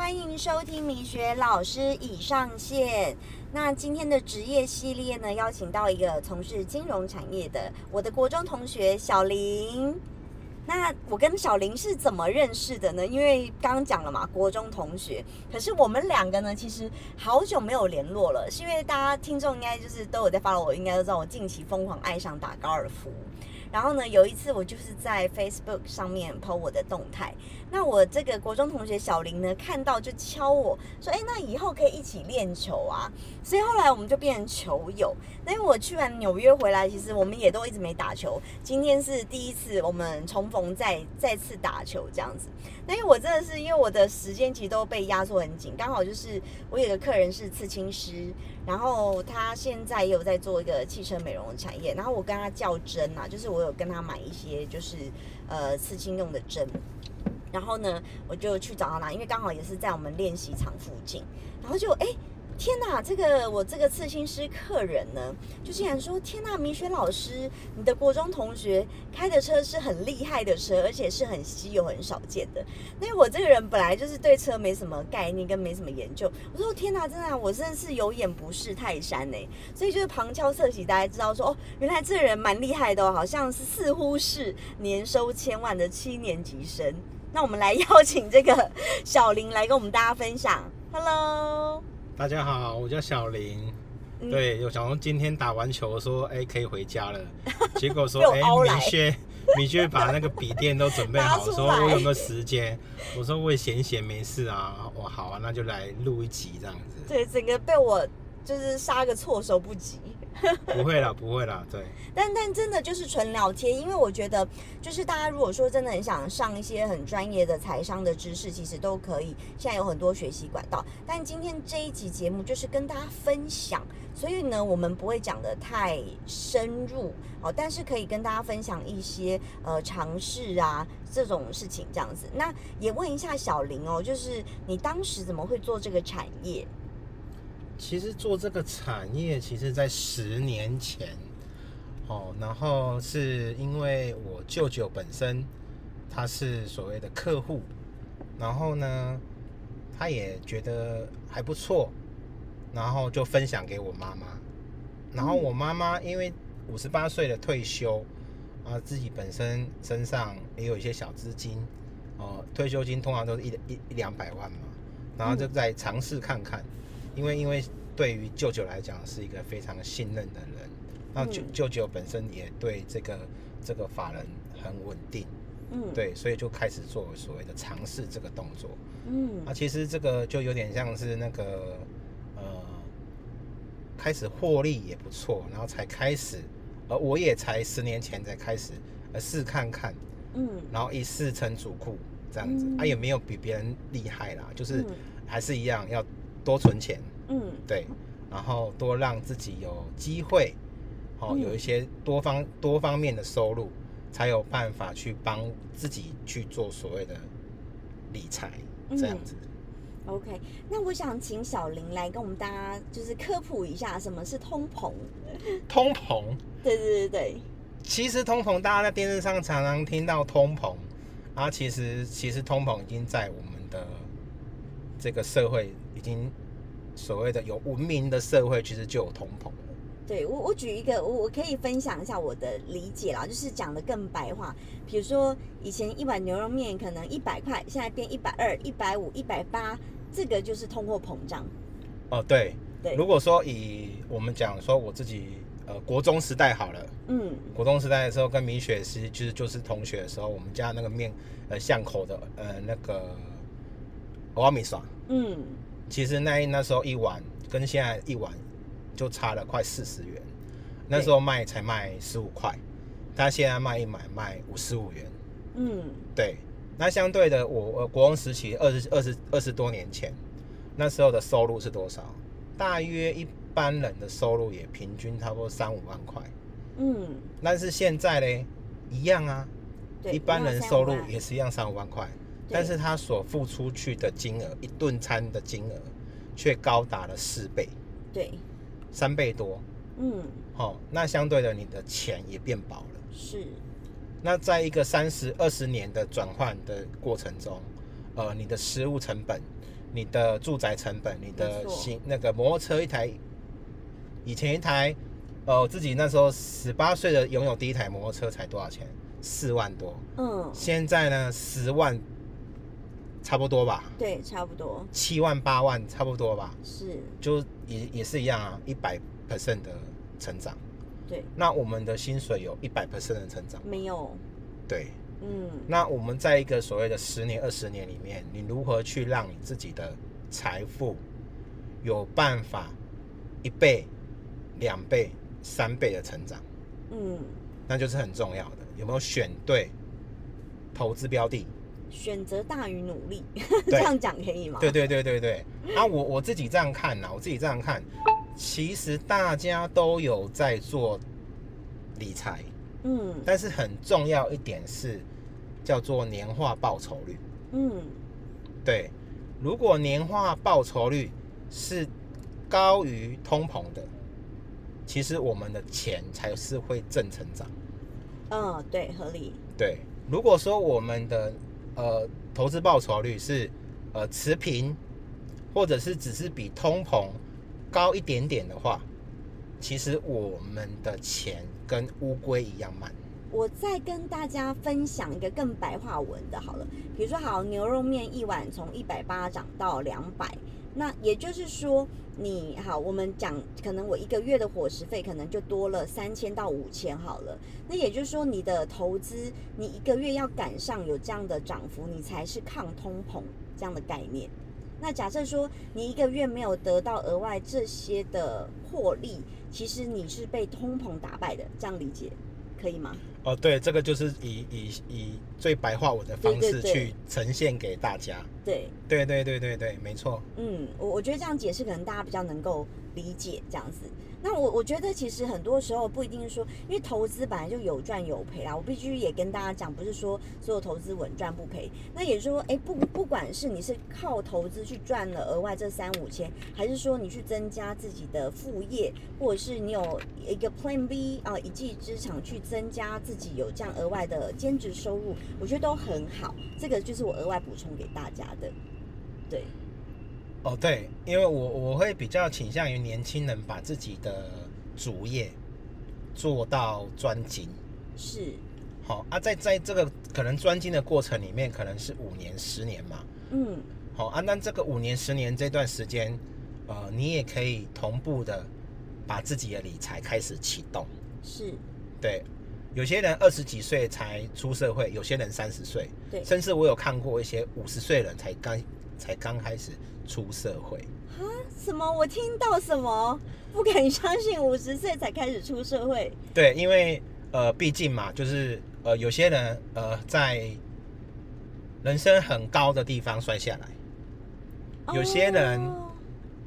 欢迎收听米学老师已上线。那今天的职业系列呢，邀请到一个从事金融产业的我的国中同学小林。那我跟小林是怎么认识的呢？因为刚刚讲了嘛，国中同学。可是我们两个呢，其实好久没有联络了，是因为大家听众应该就是都有在发了，我应该都知道我近期疯狂爱上打高尔夫。然后呢，有一次我就是在 Facebook 上面 po 我的动态，那我这个国中同学小林呢，看到就敲我说：“哎，那以后可以一起练球啊。”所以后来我们就变成球友。那因为我去完纽约回来，其实我们也都一直没打球。今天是第一次我们重逢，再再次打球这样子。那因为我真的是因为我的时间其实都被压缩很紧，刚好就是我有个客人是刺青师，然后他现在也有在做一个汽车美容产业，然后我跟他较真啊，就是我有跟他买一些就是呃刺青用的针，然后呢我就去找他拿，因为刚好也是在我们练习场附近，然后就哎。天呐，这个我这个刺青师客人呢，就竟然说：天呐，明轩老师，你的国中同学开的车是很厉害的车，而且是很稀有、很少见的。因为我这个人本来就是对车没什么概念，跟没什么研究。我说：天呐，真的，我真的是有眼不识泰山呢。所以就是旁敲侧击，大家知道说：哦，原来这个人蛮厉害的哦，好像是似乎是年收千万的七年级生。那我们来邀请这个小林来跟我们大家分享。Hello。大家好，我叫小林。对，有想说今天打完球说，哎，可以回家了。结果说，哎，米雪，米雪把那个笔电都准备好，说我有没有时间？我说我也闲闲没事啊。我好啊，那就来录一集这样子。对，整个被我就是杀个措手不及。不会啦，不会啦，对。但但真的就是纯聊天，因为我觉得就是大家如果说真的很想上一些很专业的财商的知识，其实都可以。现在有很多学习管道。但今天这一集节目就是跟大家分享，所以呢，我们不会讲的太深入哦，但是可以跟大家分享一些呃尝试啊这种事情这样子。那也问一下小林哦，就是你当时怎么会做这个产业？其实做这个产业，其实在十年前，哦，然后是因为我舅舅本身他是所谓的客户，然后呢，他也觉得还不错，然后就分享给我妈妈，然后我妈妈因为五十八岁的退休，啊，自己本身身上也有一些小资金，哦，退休金通常都是一一一两百万嘛，然后就在尝试看看。因为因为对于舅舅来讲是一个非常信任的人，那舅舅舅本身也对这个这个法人很稳定，嗯，对，所以就开始做所谓的尝试这个动作，嗯，啊，其实这个就有点像是那个呃，开始获利也不错，然后才开始，呃，我也才十年前才开始呃试看看，嗯，然后一试成主库这样子，啊，也没有比别人厉害啦，就是还是一样要。多存钱，嗯，对，然后多让自己有机会，哦，有一些多方多方面的收入，才有办法去帮自己去做所谓的理财，这样子。OK，那我想请小林来跟我们大家就是科普一下什么是通膨。通膨？对对对对。其实通膨，大家在电视上常常听到通膨，啊，其实其实通膨已经在我们的这个社会。已经所谓的有文明的社会，其实就有通膨了。对我，我举一个，我我可以分享一下我的理解啦，就是讲的更白话。比如说，以前一碗牛肉面可能一百块，现在变一百二、一百五、一百八，这个就是通货膨胀。哦，对对。如果说以我们讲说我自己呃国中时代好了，嗯，国中时代的时候跟米雪师其实就是同学的时候，我们家那个面呃巷口的呃那个瓦米耍，嗯。其实那那时候一碗跟现在一碗就差了快四十元，那时候卖才卖十五块，他现在卖一买卖五十五元。嗯，对。那相对的，我国中时期二十二十二十多年前，那时候的收入是多少？大约一般人的收入也平均差不多三五万块。嗯。但是现在呢，一样啊，一般人收入也是一样三五万块。但是他所付出去的金额，一顿餐的金额，却高达了四倍，对，三倍多，嗯，好，那相对的，你的钱也变薄了，是。那在一个三十二十年的转换的过程中，呃，你的食物成本你的住宅成本，你的没错。新那个摩托车一台，以前一台，呃，我自己那时候十八岁的拥有第一台摩托车才多少钱？四万多。嗯，现在呢，十万差不多吧，对，差不多。七万八万差不多吧，是，就也也是一样啊，一百 percent 的成长。对，那我们的薪水有一百 percent 的成长，没有，对。嗯，那我们在一个所谓的十年、二十年里面，你如何去让你自己的财富有办法一倍、两倍、三倍的成长，嗯，那就是很重要的。有没有选对投资标的？选择大于努力，这样讲可以吗？对对对对对。啊，我我自己这样看呐、我自己这样看，其实大家都有在做理财，嗯但是很重要一点是叫做年化报酬率。嗯，对，如果年化报酬率是高于通膨的，其实我们的钱才是会正成长。嗯，对，合理，对，如果说我们的呃投资报酬率是呃持平，或者是只是比通膨高一点点的话，其实我们的钱跟乌龟一样慢。我再跟大家分享一个更白话文的，好了，比如说，好牛肉面一碗从一百八涨到两百，那也就是说，你好，我们讲，可能我一个月的伙食费可能就多了三千到五千好了，那也就是说，你的投资，你一个月要赶上有这样的涨幅，你才是抗通膨这样的概念。那假设说你一个月没有得到额外这些的获利，其实你是被通膨打败的，这样理解可以吗？哦，对，这个就是以以以最白话文的方式去呈现给大家。对，对对对对对，没错。嗯，我我觉得这样解释可能大家比较能够理解这样子。那我我觉得其实很多时候不一定说，因为投资本来就有赚有赔啦。我必须也跟大家讲，不是说所有投资稳赚不赔。那也就是说，哎，不不管是你是靠投资去赚了额外这三五千，还是说你去增加自己的副业，或者是你有一个 Plan B 啊、一技之长去增加自己有这样额外的兼职收入，我觉得都很好。这个就是我额外补充给大家的。对，哦，对，因为我我会比较倾向于年轻人把自己的主业做到专精。是，好、啊，在在这个可能专精的过程里面，可能是五年、十年嘛。嗯。好、啊，那这个五年、十年这段时间，呃，你也可以同步的把自己的理财开始启动。是，对，有些人二十几岁才出社会，有些人三十岁，对甚至我有看过一些五十岁人才刚才刚开始出社会。啊？什么？我听到什么？不敢相信，五十岁才开始出社会。对，因为呃，毕竟嘛，就是呃，有些人呃，在人生很高的地方摔下来，有些人哦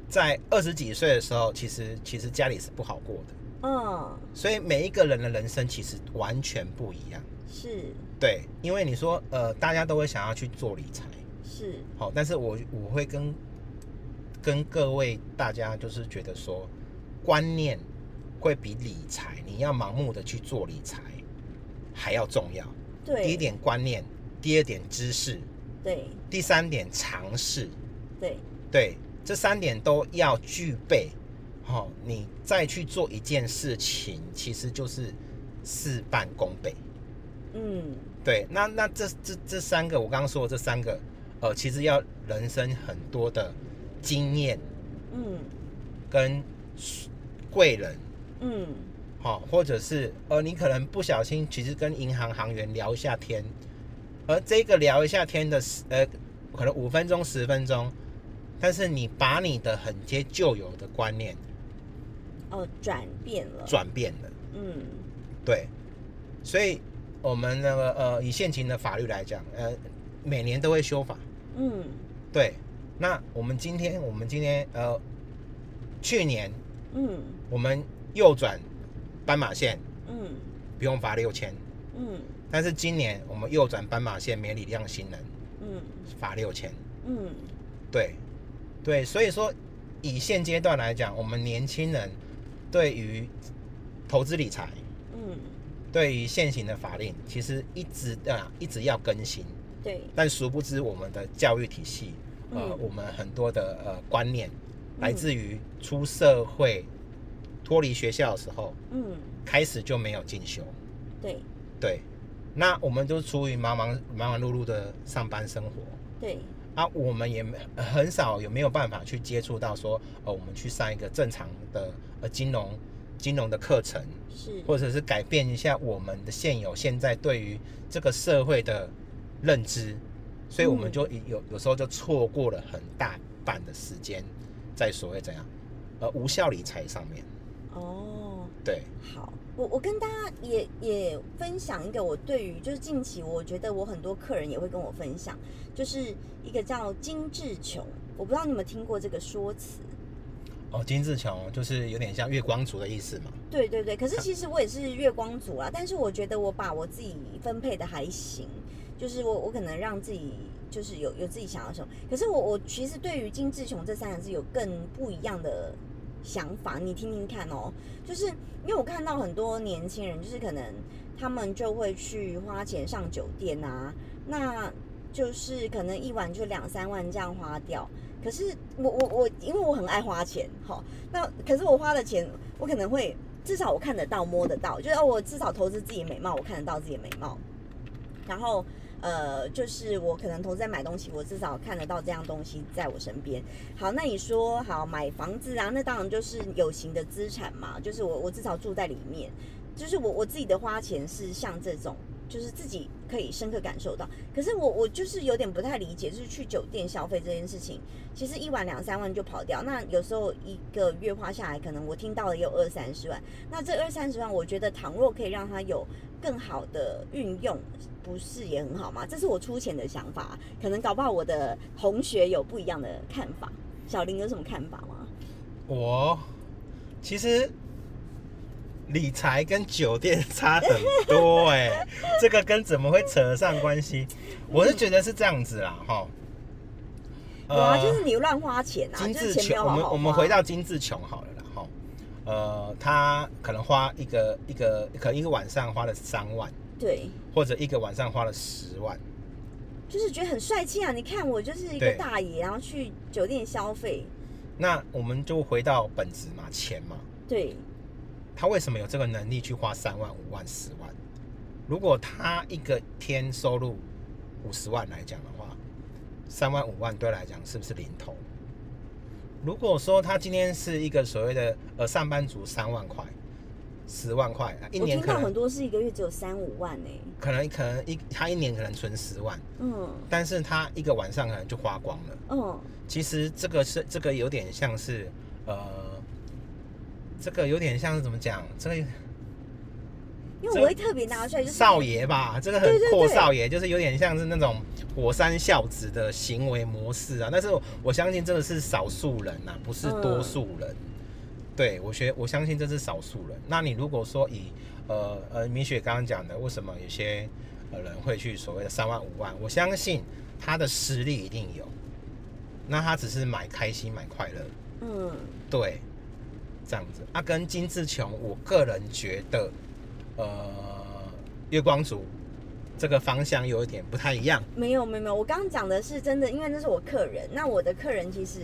在二十几岁的时候，其实其实家里是不好过的，嗯，所以每一个人的人生其实完全不一样。是对，因为你说呃，大家都会想要去做理财，是，好，但是我我会跟跟各位大家就是觉得说，观念会比理财你要盲目的去做理财还要重要。对，第一点观念，第二点知识，对第三点尝试，对对，这三点都要具备。好、你再去做一件事情，其实就是事半功倍。嗯，对，那那这这这三个，我刚刚说的这三个，呃，其实要人生很多的经验嗯。跟贵人，嗯，好、或者是呃，你可能不小心，其实跟银行行员聊一下天，而这个聊一下天的时，呃，可能五分钟十分钟，但是你把你的很些旧有的观念哦，转变了，转变了，嗯。对，所以我们那个呃，以现行的法律来讲，呃，每年都会修法，嗯。对，那我们今天，我们今天呃，去年嗯。我们右转斑马线嗯。不用罚六千，嗯。但是今年我们右转斑马线没礼让行人嗯。罚六千。嗯，对，对，所以说以现阶段来讲，我们年轻人对于投资理财，嗯，对于现行的法令，其实一直啊一直要更新，对，但殊不知我们的教育体系呃，嗯我们很多的呃观念来自于出社会、脱离学校的时候，嗯，开始就没有进修。对。对，那我们都处于忙忙忙忙碌碌的上班生活。对，啊，我们也没很少有没有办法去接触到说，呃，我们去上一个正常的呃金融金融的课程，是，或者是改变一下我们的现有现在对于这个社会的认知，所以我们嗯就有有时候就错过了很大半的时间在所谓怎样呃无效理财上面。哦。对，好，我我跟大家也也分享一个我对于就是近期我觉得我很多客人也会跟我分享，就是一个叫精致穷，我不知道你有没有听过这个说辞。哦，金志琼就是有点像月光族的意思嘛。对对对，可是其实我也是月光族啦，但是我觉得我把我自己分配的还行，就是我我可能让自己就是有有自己想要什么，可是我我其实对于金志雄这三个字有更不一样的想法，你听听看哦，就是因为我看到很多年轻人，就是可能他们就会去花钱上酒店啊，那就是可能一晚就两三万这样花掉。可是我我我，因为我很爱花钱，哈，那可是我花的钱，我可能会至少我看得到、摸得到，就是哦，我至少投资自己美貌，我看得到自己的美貌。然后呃，就是我可能投资在买东西，我至少看得到这样东西在我身边。好，那你说好买房子啊，那当然就是有形的资产嘛，就是我我至少住在里面，就是我我自己的花钱是像这种。就是自己可以深刻感受到，可是我我就是有点不太理解，就是去酒店消费这件事情，其实一晚两三万就跑掉，那有时候一个月花下来，可能我听到的有二三十万，那这二三十万，我觉得倘若可以让它有更好的运用，不是也很好吗？这是我粗浅的想法，可能搞不好我的同学有不一样的看法。小林有什么看法吗？我其实理财跟酒店差很多哎、这个跟怎么会扯得上关系？我是觉得是这样子啦，哈。有啊，就是你乱花钱啊，金就是志穷，钱没有好好我们我们回到金志穷好了。呃，他可能花一个一个，可能一个晚上花了三万，对，或者一个晚上花了十万。就是觉得很帅气啊！你看我就是一个对大爷，然后去酒店消费，那我们就回到本质嘛，钱嘛。对，他为什么有这个能力去花三万、五万、十万？如果他一个天收入五十万来讲的话，三万、五万对他来讲是不是零头？如果说他今天是一个所谓的呃上班族，三万块、十万块，我听到很年可能多是一个月只有三五万呢、可能可能一他一年可能存十万，嗯但是他一个晚上可能就花光了。嗯，其实这个是这个有点像是呃，这个有点像是怎么讲？这个因为我会特别拿出来，就是少爷吧，这个很阔少爷，就是有点像是那种火山孝子的行为模式啊。但是我我相信这个是少数人呐、不是多数人。对我学，我相信这是少数人。那你如果说以呃呃米雪刚刚讲的，为什么有些呃人会去所谓的三万五万？我相信他的实力一定有，那他只是买开心买快乐。嗯，对，这样子啊，跟金志琼，我个人觉得，呃，月光族这个方向有一点不太一样。没有没有没有，我刚刚讲的是真的，因为那是我客人。那我的客人其实，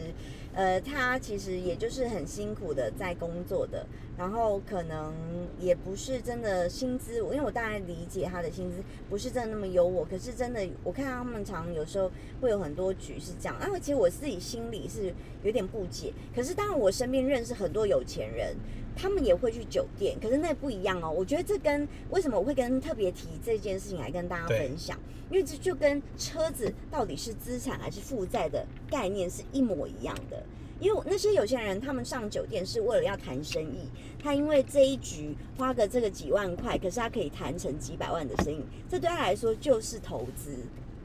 呃，他其实也就是很辛苦的在工作的，然后可能也不是真的薪资，因为我大概理解他的薪资不是真的那么优渥，可是真的我看他们常有时候会有很多局是这样，那其实我自己心里是有点不解。可是当然我身边认识很多有钱人，他们也会去酒店，可是那不一样哦。我觉得这跟为什么我会跟特别提这件事情来跟大家分享，因为这就跟车子到底是资产还是负债的概念是一模一样的。因为那些有钱人，他们上酒店是为了要谈生意，他因为这一局花个这个几万块，可是他可以谈成几百万的生意，这对他来说就是投资。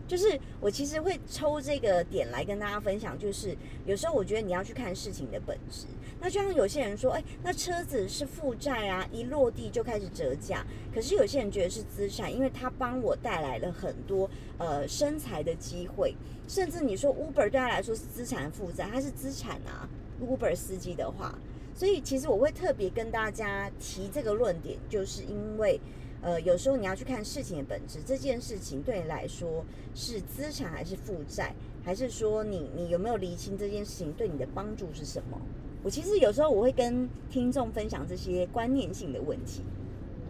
就是我其实会抽这个点来跟大家分享，就是有时候我觉得你要去看事情的本质。那就像有些人说，哎，那车子是负债啊，一落地就开始折价。可是有些人觉得是资产，因为它帮我带来了很多呃生财的机会。甚至你说 Uber 对他来说是资产负债，它是资产啊。Uber 司机的话，所以其实我会特别跟大家提这个论点，就是因为。呃，有时候你要去看事情的本质，这件事情对你来说是资产还是负债，还是说你你有没有厘清这件事情对你的帮助是什么？我其实有时候我会跟听众分享这些观念性的问题。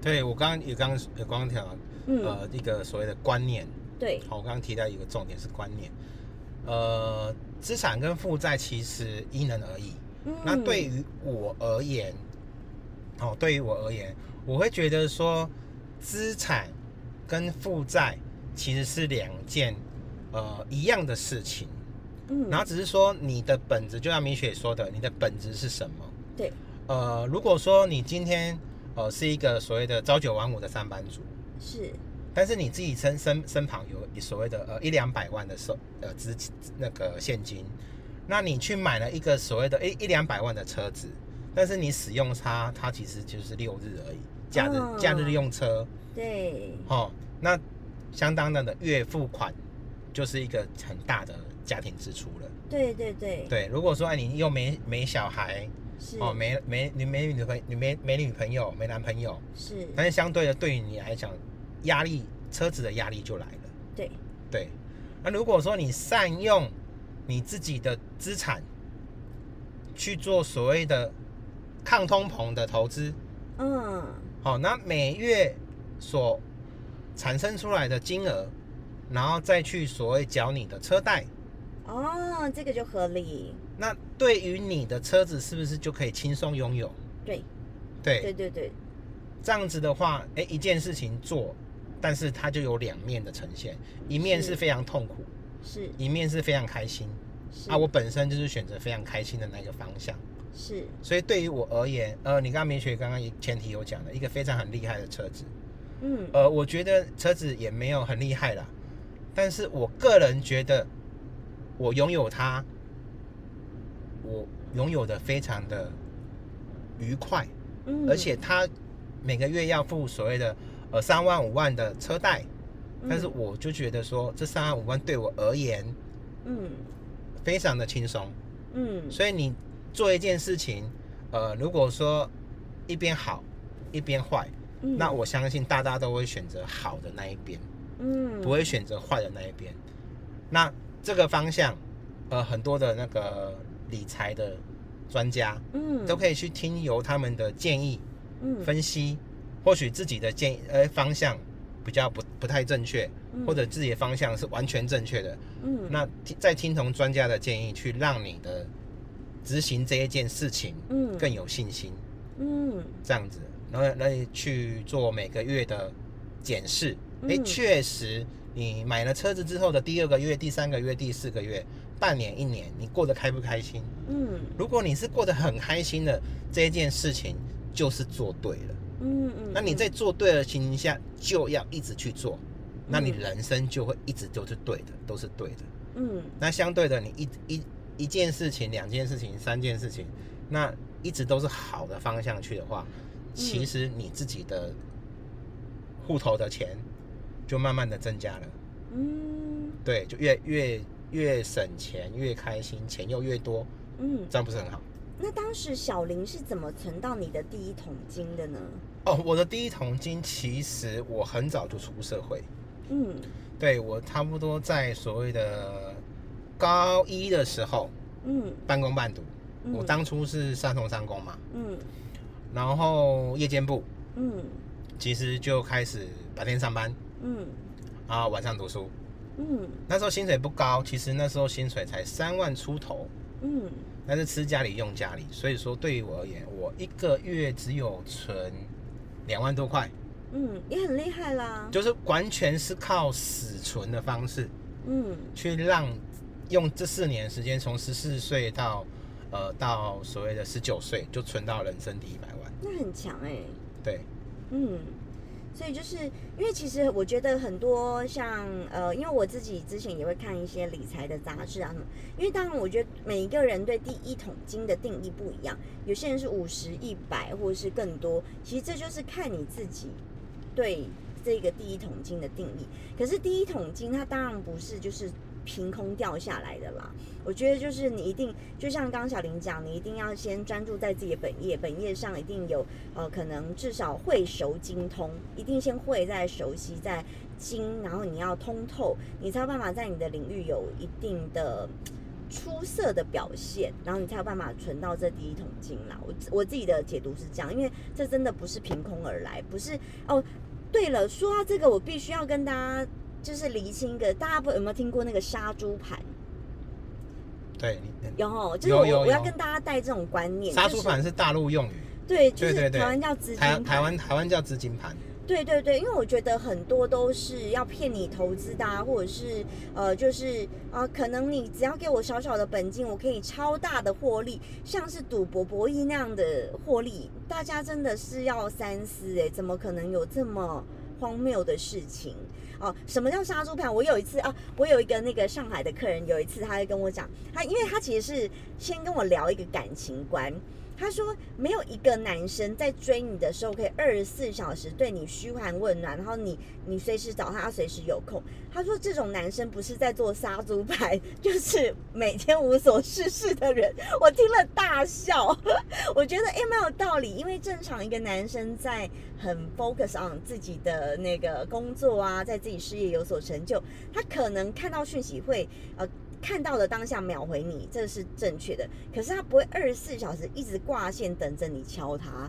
对我刚刚也刚也刚刚提到，嗯，呃，一个所谓的观念，对，好，我刚刚提到一个重点是观念，呃，资产跟负债其实因人而异。嗯那对于我而言，哦，对于我而言，我会觉得说，资产跟负债其实是两件呃一样的事情，嗯，然后只是说你的本质，就像米雪说的，你的本质是什么？对，呃，如果说你今天呃是一个所谓的朝九晚五的上班族，是，但是你自己身身身旁有所谓的呃一两百万的收呃资那个现金，那你去买了一个所谓的一一两百万的车子，但是你使用它，它其实就是六日而已，假日、嗯。假日用车，对，哦，那相当的月付款就是一个很大的家庭支出了。对对对，对，如果说哎你又没没小孩是，哦，没没你没女朋你没没女朋友没男朋友，是，但是相对的对于你来讲，压力车子的压力就来了。对，对，那如果说你善用你自己的资产去做所谓的抗通膨的投资，嗯，好，那每月所产生出来的金额，然后再去所谓缴你的车贷，哦，这个就合理，那对于你的车子是不是就可以轻松拥有？对，对，对对对，这样子的话，哎，一件事情做，但是它就有两面的呈现，一面是。是非常痛苦，是。一面是非常开心。啊，我本身就是选择非常开心的那个方向，是，所以对于我而言，呃，你刚刚明雪刚刚前提有讲的一个非常很厉害的车子，嗯，呃，我觉得车子也没有很厉害啦，但是我个人觉得我拥有它，我拥有的非常的愉快，嗯。而且它每个月要付所谓的呃三万五万的车贷，但是嗯我就觉得说这三万五万对我而言嗯。非常的轻松。嗯，所以你做一件事情，呃，如果说一边好一边坏，嗯。那我相信大家都会选择好的那一边，嗯。不会选择坏的那一边。那这个方向，呃，很多的那个理财的专家嗯。都可以去听由他们的建议嗯。分析，或许自己的建议呃方向比较不不太正确，嗯。或者自己的方向是完全正确的，嗯。那听再听从专家的建议，去让你的执行这一件事情嗯。更有信心，嗯。这样子，然后来去做每个月的检视。哎、嗯确实，你买了车子之后的第二个月、第三个月、第四个月、半年、一年，你过得开不开心？嗯如果你是过得很开心的，这一件事情就是做对了。嗯嗯，那你在做对的情形下，就要一直去做，那你嗯人生就会一直都是对的，都是对的。嗯那相对的，你一一一件事情、两件事情、三件事情，那一直都是好的方向去的话，其嗯实你自己的户头的钱就慢慢的增加了，嗯。对，就越越越省钱，越开心，钱又越多，嗯，这样不是很好？那当时小林是怎么存到你的第一桶金的呢？哦，我的第一桶金其实我很早就出社会，嗯。对我差不多在所谓的高一的时候嗯。半工半读，嗯。我当初是三重三工嘛，嗯。然后夜间部嗯。其实就开始白天上班嗯。啊，晚上读书。嗯。那时候薪水不高，其实那时候薪水才三万出头，嗯。但是吃家里用家里，所以说对于我而言，我一个月只有存两万多块，嗯，也很厉害啦。就是完全是靠死存的方式嗯。去让用这四年时间，从十四岁到呃到所谓的十九岁，就存到人生第一百万。那很强哎、对，嗯，所以就是因为其实我觉得很多像呃，因为我自己之前也会看一些理财的杂志啊什么，因为当然我觉得每一个人对第一桶金的定义不一样，有些人是五十、一百或者是更多，其实这就是看你自己对这个第一桶金的定义。可是第一桶金它当然不是就是凭空掉下来的啦。我觉得就是你一定，就像刚小林讲，你一定要先专注在自己的本业，本业上一定有呃，可能至少会熟精通，一定先会再熟悉再精，然后你要通透，你才有办法在你的领域有一定的出色的表现，然后你才有办法存到这第一桶金啦。我我自己的解读是这样，因为这真的不是凭空而来，不是哦。对了，说到这个，我必须要跟大家就是厘清一个，大家不有没有听过那个杀猪盘？对，有哦，就是我我要跟大家带这种观念，杀猪盘是大陆用语，对，就是台湾叫资金盘，台湾台湾叫资金盘。对对对，因为我觉得很多都是要骗你投资的，或者是呃，就是啊，可能你只要给我小小的本金，我可以超大的获利，像是赌博博弈那样的获利，大家真的是要三思哎，怎么可能有这么荒谬的事情？哦，什么叫杀猪盘？我有一次啊，我有一个那个上海的客人，有一次他会跟我讲，他因为他其实是先跟我聊一个感情观。他说：“没有一个男生在追你的时候可以二十四小时对你嘘寒问暖，然后你你随时找他，随时有空。”他说：“这种男生不是在做杀猪牌，就是每天无所事事的人。”我听了大笑，我觉得哎蛮有道理，因为正常一个男生在很 focus on 自己的那个工作啊，在自己事业有所成就，他可能看到讯息会呃。看到的当下秒回你，这是正确的。可是他不会二十四小时一直挂线等着你敲他，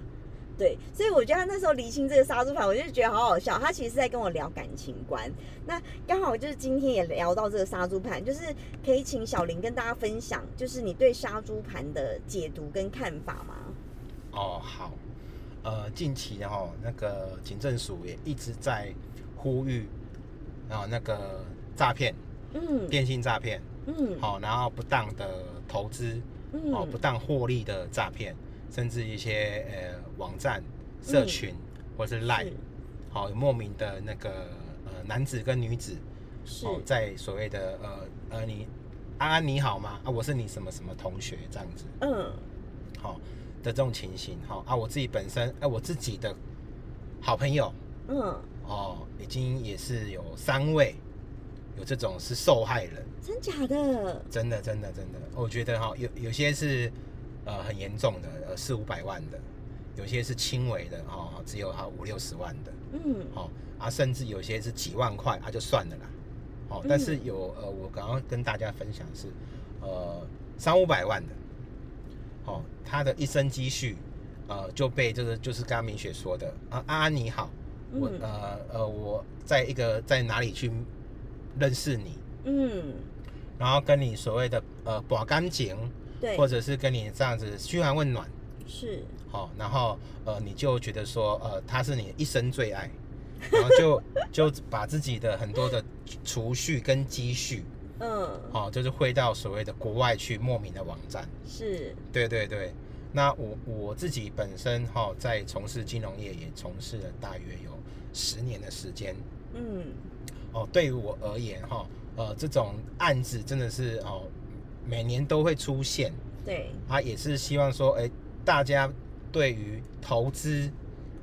对。所以我觉得他那时候理清这个杀猪盘，我就觉得好好笑。他其实是在跟我聊感情观。那刚好就是今天也聊到这个杀猪盘，就是可以请小林跟大家分享，就是你对杀猪盘的解读跟看法吗？哦，好。呃，近期然后那个警政署也一直在呼吁然后，那个诈骗，嗯，电信诈骗。嗯，好，然后不当的投资，嗯。哦，不当获利的诈骗，甚至一些呃网站、社群或是 Line，，好莫名的那个呃男子跟女子，哦，在所谓的呃呃你安安你好吗？啊，我是你什么什么同学这样子，嗯，好的这种情形，好啊，我自己本身哎，我自己的好朋友，嗯，哦，已经也是有三位。有这种是受害人，真假的？真的，真的，真的。我觉得哈，有有些是呃很严重的，呃四五百万的；有些是轻微的，哈，只有哈五六十万的。嗯，好啊，甚至有些是几万块，啊就算了啦。好，但是有呃，我刚刚跟大家分享是呃三五百万的，好，他的一生积蓄呃就被这个就是刚刚明雪说的啊，安安你好，我呃呃我在一个在哪里去。认识你，嗯，然后跟你所谓的呃把干净，对，或者是跟你这样子嘘寒问暖，是，好，然后呃你就觉得说呃他是你一生最爱，然后就 就把自己的很多的储蓄跟积蓄，嗯，好，就是汇到所谓的国外去莫名的网站，是，对对对，那我我自己本身哈在从事金融业也从事了大约有十年的时间，嗯。哦，对于我而言，哈，呃，这种案子真的是哦，每年都会出现。对，他也是希望说，哎，大家对于投资，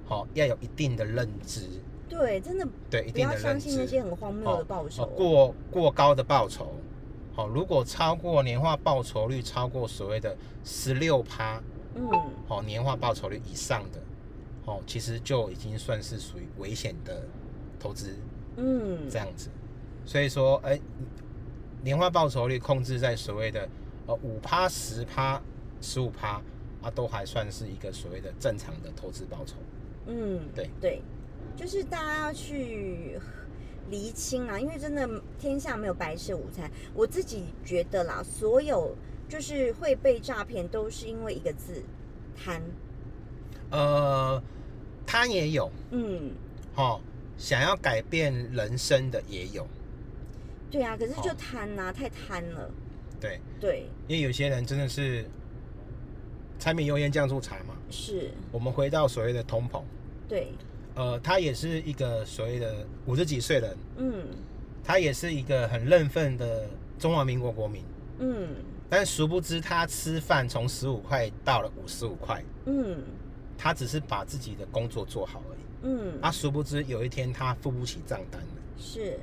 好要有一定的认知。对，真的，对，一定的认知。相信那些很荒谬的报酬，过过高的报酬。好，如果超过年化报酬率超过所谓的十六趴，嗯，好，年化报酬率以上的，哦，其实就已经算是属于危险的投资。嗯，这样子，所以说，哎，年化报酬率控制在所谓的呃五趴、十趴、十五趴啊，都还算是一个所谓的正常的投资报酬。嗯，对对，就是大家要去厘清啊，因为真的天下没有白吃午餐。我自己觉得啦，所有就是会被诈骗，都是因为一个字贪。呃，贪也有，嗯，好。想要改变人生的也有，对啊，可是就贪呐，太贪了。对对，因为有些人真的是柴米油盐酱醋茶嘛。是。我们回到所谓的通膨。对。呃，他也是一个所谓的五十几岁人。嗯。他也是一个很认份的中华民国国民。嗯。但殊不知，他吃饭从十五块到了五十五块。嗯。他只是把自己的工作做好而已。嗯，啊，殊不知有一天他付不起账单了。是，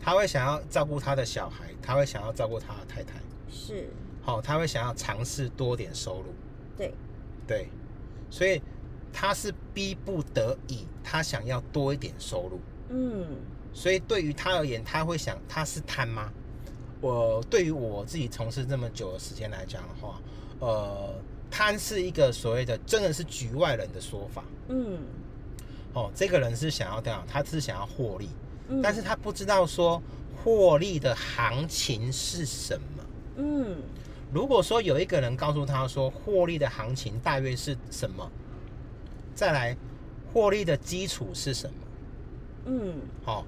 他会想要照顾他的小孩，他会想要照顾他的太太，是，好、他会想要尝试多点收入，对，对，所以他是逼不得已，他想要多一点收入。嗯所以对于他而言，他会想他是贪吗？我对于我自己从事这么久的时间来讲的话，呃，贪是一个所谓的真的是局外人的说法嗯哦。这个人是想要这样，他是想要获利，嗯，但是他不知道说获利的行情是什么。嗯如果说有一个人告诉他说获利的行情大约是什么，再来获利的基础是什么？嗯好、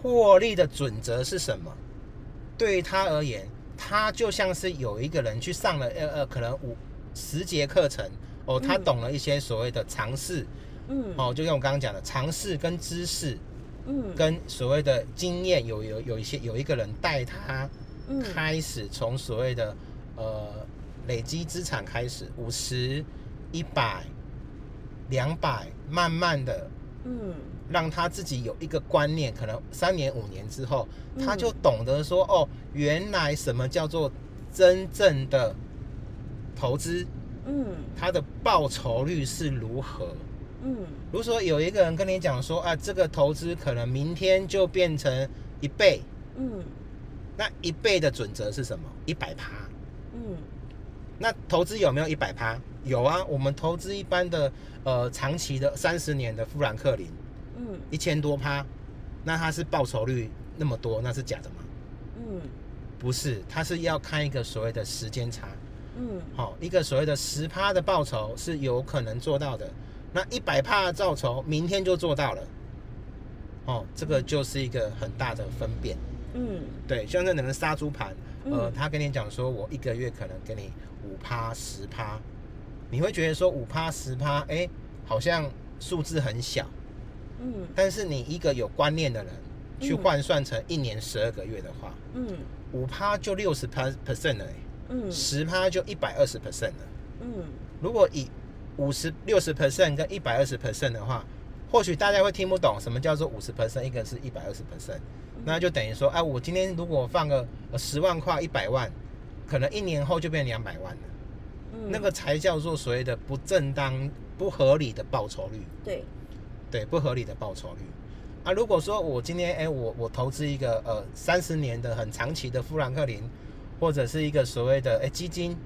获利的准则是什么？对于他而言，他就像是有一个人去上了呃呃，可能五十节课程哦，他嗯懂了一些所谓的常识嗯哦，就像我刚刚讲的尝试跟知识嗯。跟所谓的经验，有有有一些有一个人带他嗯。开始从所谓的呃累积资产开始，五十、一百、两百，慢慢的嗯。让他自己有一个观念，可能三年五年之后，嗯。他就懂得说，哦，原来什么叫做真正的投资，嗯。它的报酬率是如何。嗯。如果说有一个人跟你讲说，啊，这个投资可能明天就变成一倍，嗯。那一倍的准则是什么？一百趴。嗯。那投资有没有一百趴？有啊，我们投资一般的呃长期的三十年的富兰克林嗯。一千多趴，那它是报酬率那么多，那是假的吗？嗯。不是，它是要看一个所谓的时间差，嗯。好、一个所谓的十趴的报酬是有可能做到的，那一百帕的造酬明天就做到了，哦，这个就是一个很大的分辨。嗯对，像那能杀猪盘，呃嗯，他跟你讲说，我一个月可能给你五趴十趴，你会觉得说五趴十趴，哎，好像数字很小，嗯但是你一个有观念的人去嗯换算成一年十二个月的话，嗯五趴就六十趴 percent 了、欸，嗯十趴就一百二十 percent 了。嗯如果以五十六十 percent 跟一百二十 percent 的话，或许大家会听不懂什么叫做五十 percent，一个是一百二十 percent，那就等于说，哎、我今天如果放个十万块、一百万，可能一年后就变两百万了，嗯那个才叫做所谓的不正当、不合理的报酬率。对对，不合理的报酬率。啊，如果说我今天哎、我我投资一个呃三十年的很长期的富兰克林，或者是一个所谓的哎、基金，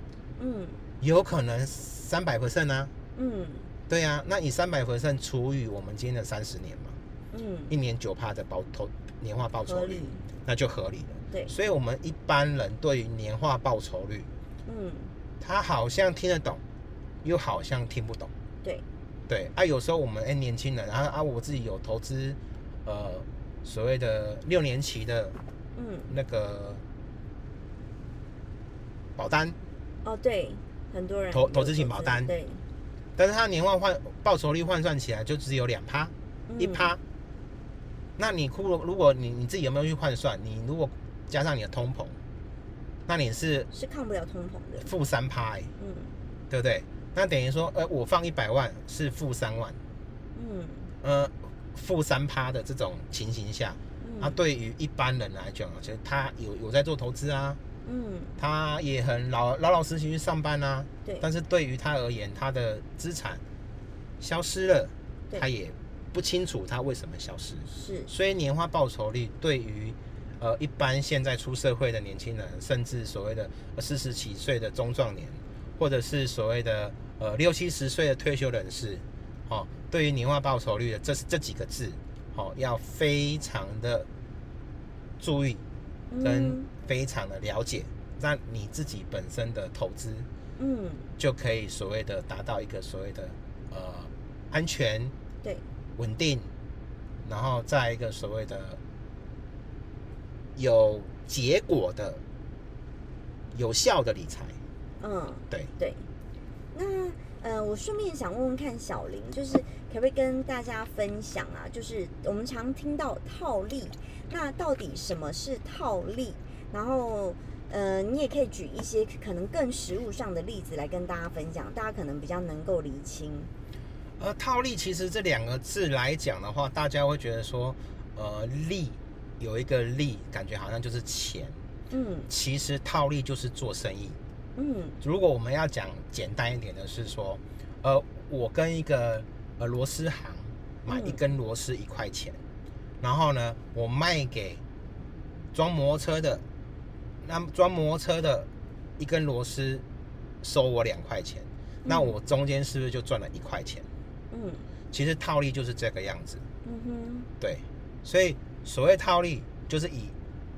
嗯有可能三百 percent 啊。嗯。对呀、那以三百 percent 除以我们今天的三十年嘛，嗯。一年九趴的报投年化报酬率，那就合理了。对。所以我们一般人对于年化报酬率，嗯。他好像听得懂，又好像听不懂。对。对啊，有时候我们哎、年轻人，啊啊，我自己有投资，呃，所谓的六年期的嗯。那个保单，哦对，很多人投投资型保单。对但是它年化换报酬率换算起来就只有两趴，一嗯趴。那你如果如果你你自己有没有去换算？你如果加上你的通膨，那你是是抗不了通膨的，负三趴、欸，嗯对不对？那等于说，呃，我放一百万是负三万，嗯呃，负三趴的这种情形下，嗯啊，对于一般人来讲，其实他有有在做投资啊，嗯。他也很老老老实实去上班啊，对，但是对于他而言，他的资产消失了，他也不清楚他为什么消失，是。所以年化报酬率对于呃一般现在出社会的年轻人，甚至所谓的四十几岁的中壮年，或者是所谓的呃六七十岁的退休人士，哦，对于年化报酬率的这这几个字，哦，要非常的注意跟嗯非常的了解，那你自己本身的投资嗯就可以所谓的达到一个所谓的呃安全对稳定，然后再一个所谓的有结果的有效的理财，嗯对。对，那呃，我顺便想问问看小林，就是可不可以跟大家分享啊？就是我们常听到套利，那到底什么是套利？然后呃，你也可以举一些可能更实物上的例子来跟大家分享，大家可能比较能够厘清。呃，套利其实这两个字来讲的话，大家会觉得说，呃，利有一个利，感觉好像就是钱，嗯其实套利就是做生意。嗯如果我们要讲简单一点的是说，呃，我跟一个呃螺丝行买嗯一根螺丝一块钱，然后呢，我卖给装摩托车的，那装摩托车的一根螺丝收我两块钱，那嗯我中间是不是就赚了一块钱？嗯。其实套利就是这个样子，嗯哼，对，所以所谓套利就是以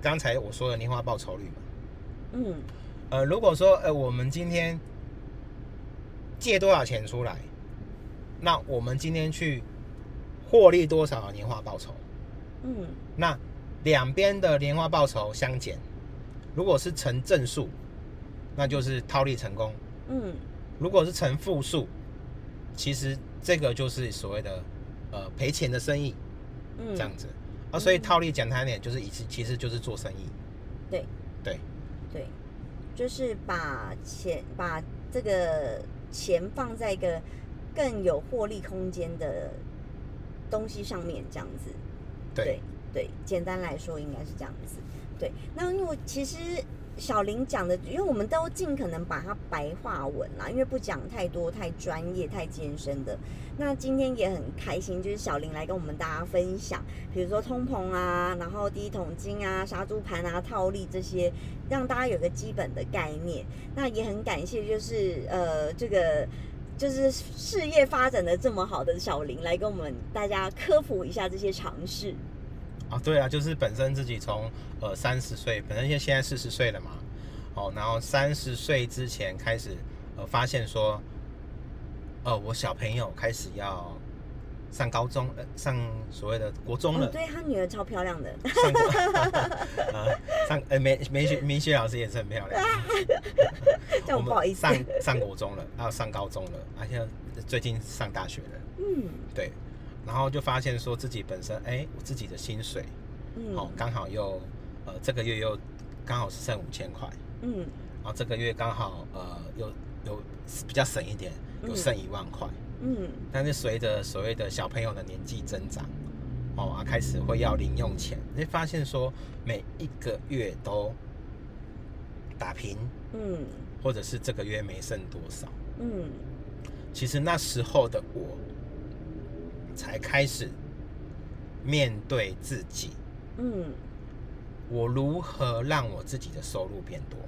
刚才我说的年化报酬率嘛。嗯。呃，如果说呃我们今天借多少钱出来，那我们今天去获利多少的年化报酬？嗯。那两边的年化报酬相减，如果是成正数，那就是套利成功；嗯如果是成负数，其实这个就是所谓的呃赔钱的生意嗯，这样子。啊，所以套利简单一点就是一次其实就是做生意。对对，对，就是把钱把这个钱放在一个更有获利空间的东西上面，这样子。对，对，简单来说应该是这样子。对，那因为其实小林讲的，因为我们都尽可能把它白话文啦，因为不讲太多、太专业、太艰深的。那今天也很开心，就是小林来跟我们大家分享，比如说通膨啊，然后第一桶金啊、杀猪盘啊、套利这些，让大家有个基本的概念。那也很感谢，就是呃这个。就是事业发展的这么好的小林来跟我们大家科普一下这些常识。啊，对啊，就是本身自己从呃三十岁，本身现现在四十岁了嘛，哦，然后三十岁之前开始呃发现说，呃，我小朋友开始要上高中，呃，上所谓的国中了，哦，对他女儿超漂亮的，上国呃上呃梅梅雪梅雪老师也是很漂亮，这样我不好意思。上上国中了，要上高中了，而且最近上大学了，嗯对，然后就发现说自己本身哎，我自己的薪水。嗯哦，刚好又呃这个月又刚好是剩五千块，嗯然后这个月刚好呃又有比较省一点，有剩一万块。嗯但是随着所谓的小朋友的年纪增长，哦啊开始会要零用钱，你会发现说每一个月都打平，嗯或者是这个月没剩多少。嗯其实那时候的我才开始面对自己，嗯，我如何让我自己的收入变多。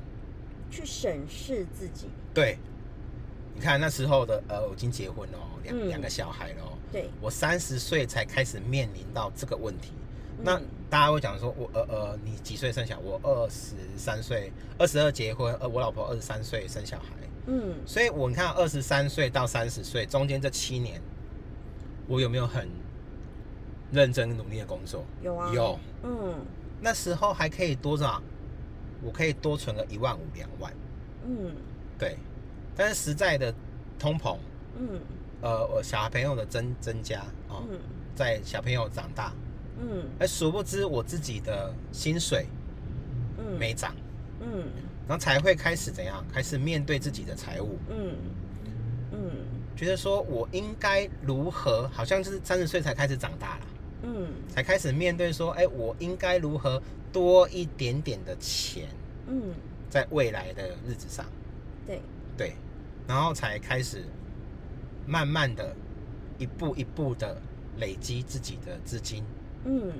去审视自己。对，你看那时候的呃，我已经结婚了哦，两嗯。两个小孩了。哦，对，我三十岁才开始面临到这个问题。那嗯大家会讲说，我呃呃，你几岁生小？我二十三岁，二十二结婚，呃，我老婆二十三岁生小孩，嗯。所以我你看二十三岁到三十岁中间这七年，我有没有很认真努力的工作？有啊。有。嗯。那时候还可以多少？我可以多存个一万五两万，嗯。对。但是实在的通膨，嗯。呃，我小朋友的增增加哦，嗯。在小朋友长大，嗯。而，殊不知我自己的薪水嗯。没涨，嗯。然后才会开始怎样？开始面对自己的财务，嗯。嗯觉得说我应该如何？好像就是三十岁才开始长大了，嗯。才开始面对说，哎，我应该如何多一点点的钱嗯，在未来的日子上，对，对，然后才开始慢慢的一步一步的累积自己的资金，嗯。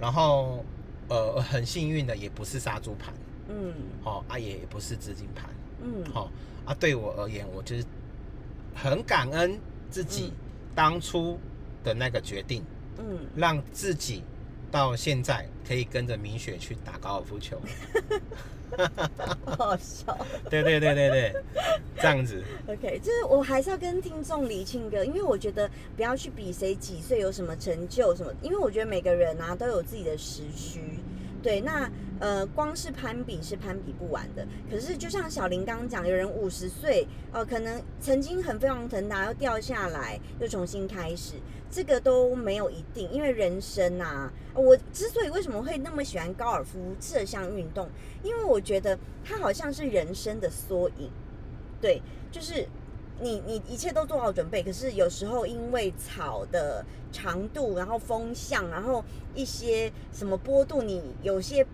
然后呃很幸运的也不是杀猪盘，嗯。哦啊也不是资金盘，嗯。哦啊对我而言，我就是很感恩自己嗯当初的那个决定，嗯，让自己到现在可以跟着明雪去打高尔夫球。好笑。对对对对对，这样子。OK，就是我还是要跟听众理清个，因为我觉得不要去比谁几岁有什么成就什么，因为我觉得每个人啊都有自己的时区。对，那呃，光是攀比是攀比不完的。可是就像小林刚刚讲，有人五十岁，呃，可能曾经很飞黄腾达，又掉下来，又重新开始，这个都没有一定。因为人生啊，我之所以为什么会那么喜欢高尔夫这项运动，因为我觉得它好像是人生的缩影。对，就是你你一切都做好准备，可是有时候因为草的长度，然后风向，然后一些什么波度，你有些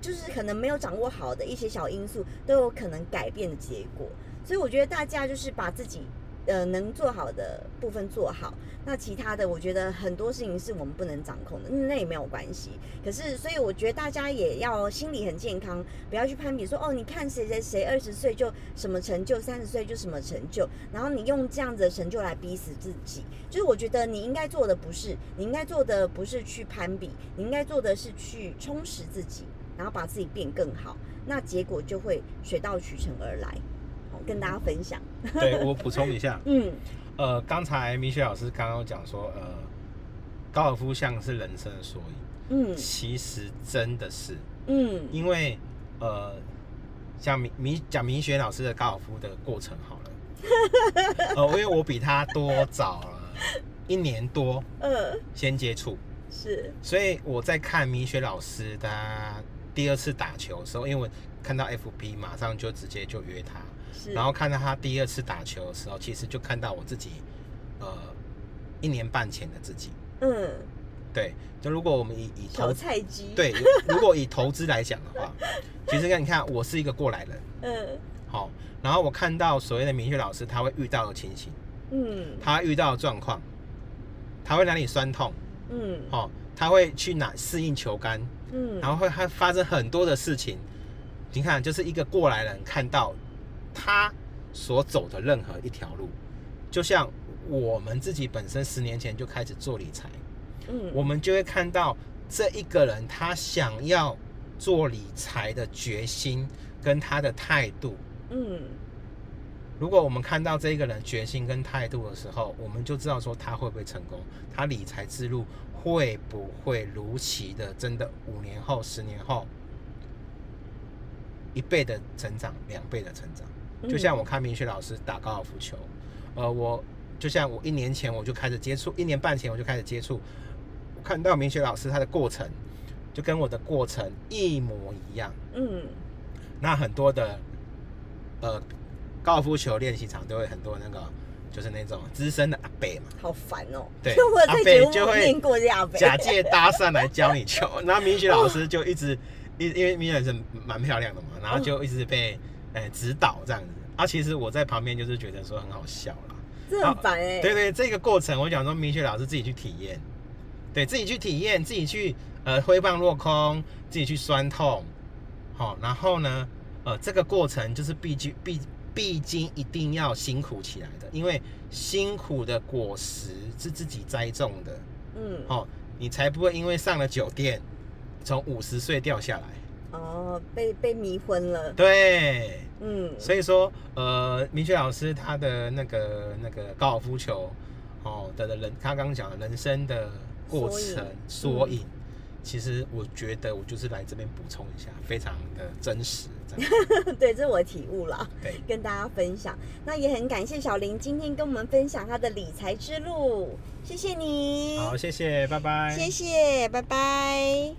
就是可能没有掌握好的一些小因素，都有可能改变的结果。所以我觉得大家就是把自己呃能做好的部分做好，那其他的我觉得很多事情是我们不能掌控的，那也没有关系。可是所以我觉得大家也要心理很健康，不要去攀比说哦，你看谁谁谁二十岁就什么成就，三十岁就什么成就，然后你用这样子的成就来逼死自己。就是我觉得你应该做的不是，你应该做的不是去攀比，你应该做的是去充实自己，然后把自己变更好，那结果就会水到渠成而来。好跟大家分享。对我补充一下，嗯，呃，刚才米雪老师刚刚讲说，呃，高尔夫像是人生的缩影，嗯。其实真的是，嗯。因为呃，像米米讲米雪老师的高尔夫的过程好了，呃，因为我比他多早了一年多呃，先接触，是。所以我在看米雪老师他第二次打球的时候，因为我看到 FP，马上就直接就约他，是，然后看到他第二次打球的时候，其实就看到我自己，呃，一年半前的自己。嗯，对，就如果我们以以投菜鸡，，对，如果以投资来讲的话，其实你看，我是一个过来人，嗯。好，然后我看到所谓的明确老师他会遇到的情形，嗯。他遇到的状况，他会哪里酸痛，嗯。哦，他会去哪适应球杆，嗯，然后会还发生很多的事情。你看，就是一个过来人看到他所走的任何一条路，就像我们自己本身十年前就开始做理财，嗯我们就会看到这一个人他想要做理财的决心跟他的态度。嗯如果我们看到这一个人决心跟态度的时候，我们就知道说他会不会成功，他理财之路会不会如期的真的五年后、十年后一倍的成长、两倍的成长。嗯就像我看明雪老师打高尔夫球，呃，我就像我一年前我就开始接触，一年半前我就开始接触，我看到明雪老师他的过程，就跟我的过程一模一样。嗯那很多的呃高尔夫球练习场都会很多那个就是那种资深的阿伯嘛，好烦哦。对就 我在阿节目伯就会念过这样呗。假借搭讪来教你球，然后明雪老师就一直因因为明雪是蛮漂亮的嘛，然后就一直被呃指导这样子。啊，其实我在旁边就是觉得说很好笑啦。这很烦哎。对对，这个过程我讲说明雪老师自己去体验，对自己去体验，自己去呃挥棒落空，自己去酸痛，好、然后呢，呃，这个过程就是必须必必经一定要辛苦起来的，因为辛苦的果实是自己栽种的，嗯哦，你才不会因为上了酒店，从五十岁掉下来。哦，被被迷昏了。对，嗯所以说，呃，明雪老师他的那个那个高尔夫球，哦的的人，他刚刚讲的人生的过程缩影，其实我觉得我就是来这边补充一下，非常的真实，对，这是我的体悟了。对。跟大家分享。那也很感谢小林今天跟我们分享他的理财之路，谢谢你，好，谢谢，拜拜。谢谢，拜拜。